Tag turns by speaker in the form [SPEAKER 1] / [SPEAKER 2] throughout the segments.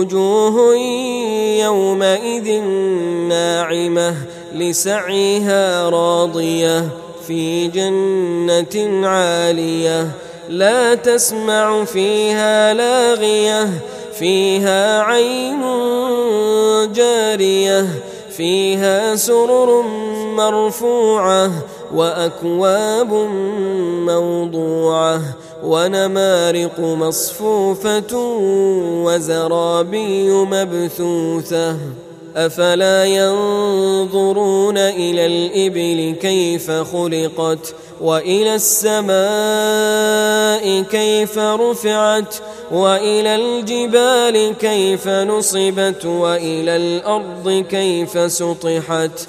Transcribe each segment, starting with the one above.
[SPEAKER 1] وجوه يومئذ ناعمة لسعيها راضية في جنة عالية لا تسمع فيها لاغية فيها عين جارية فيها سرر مرفوعة وأكواب موضوعة ونمارق مصفوفة وزرابي مبثوثة. أفلا ينظرون إلى الإبل كيف خلقت وإلى السماء كيف رفعت وإلى الجبال كيف نصبت وإلى الأرض كيف سطحت.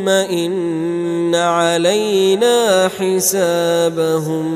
[SPEAKER 1] ثم إن علينا حسابهم.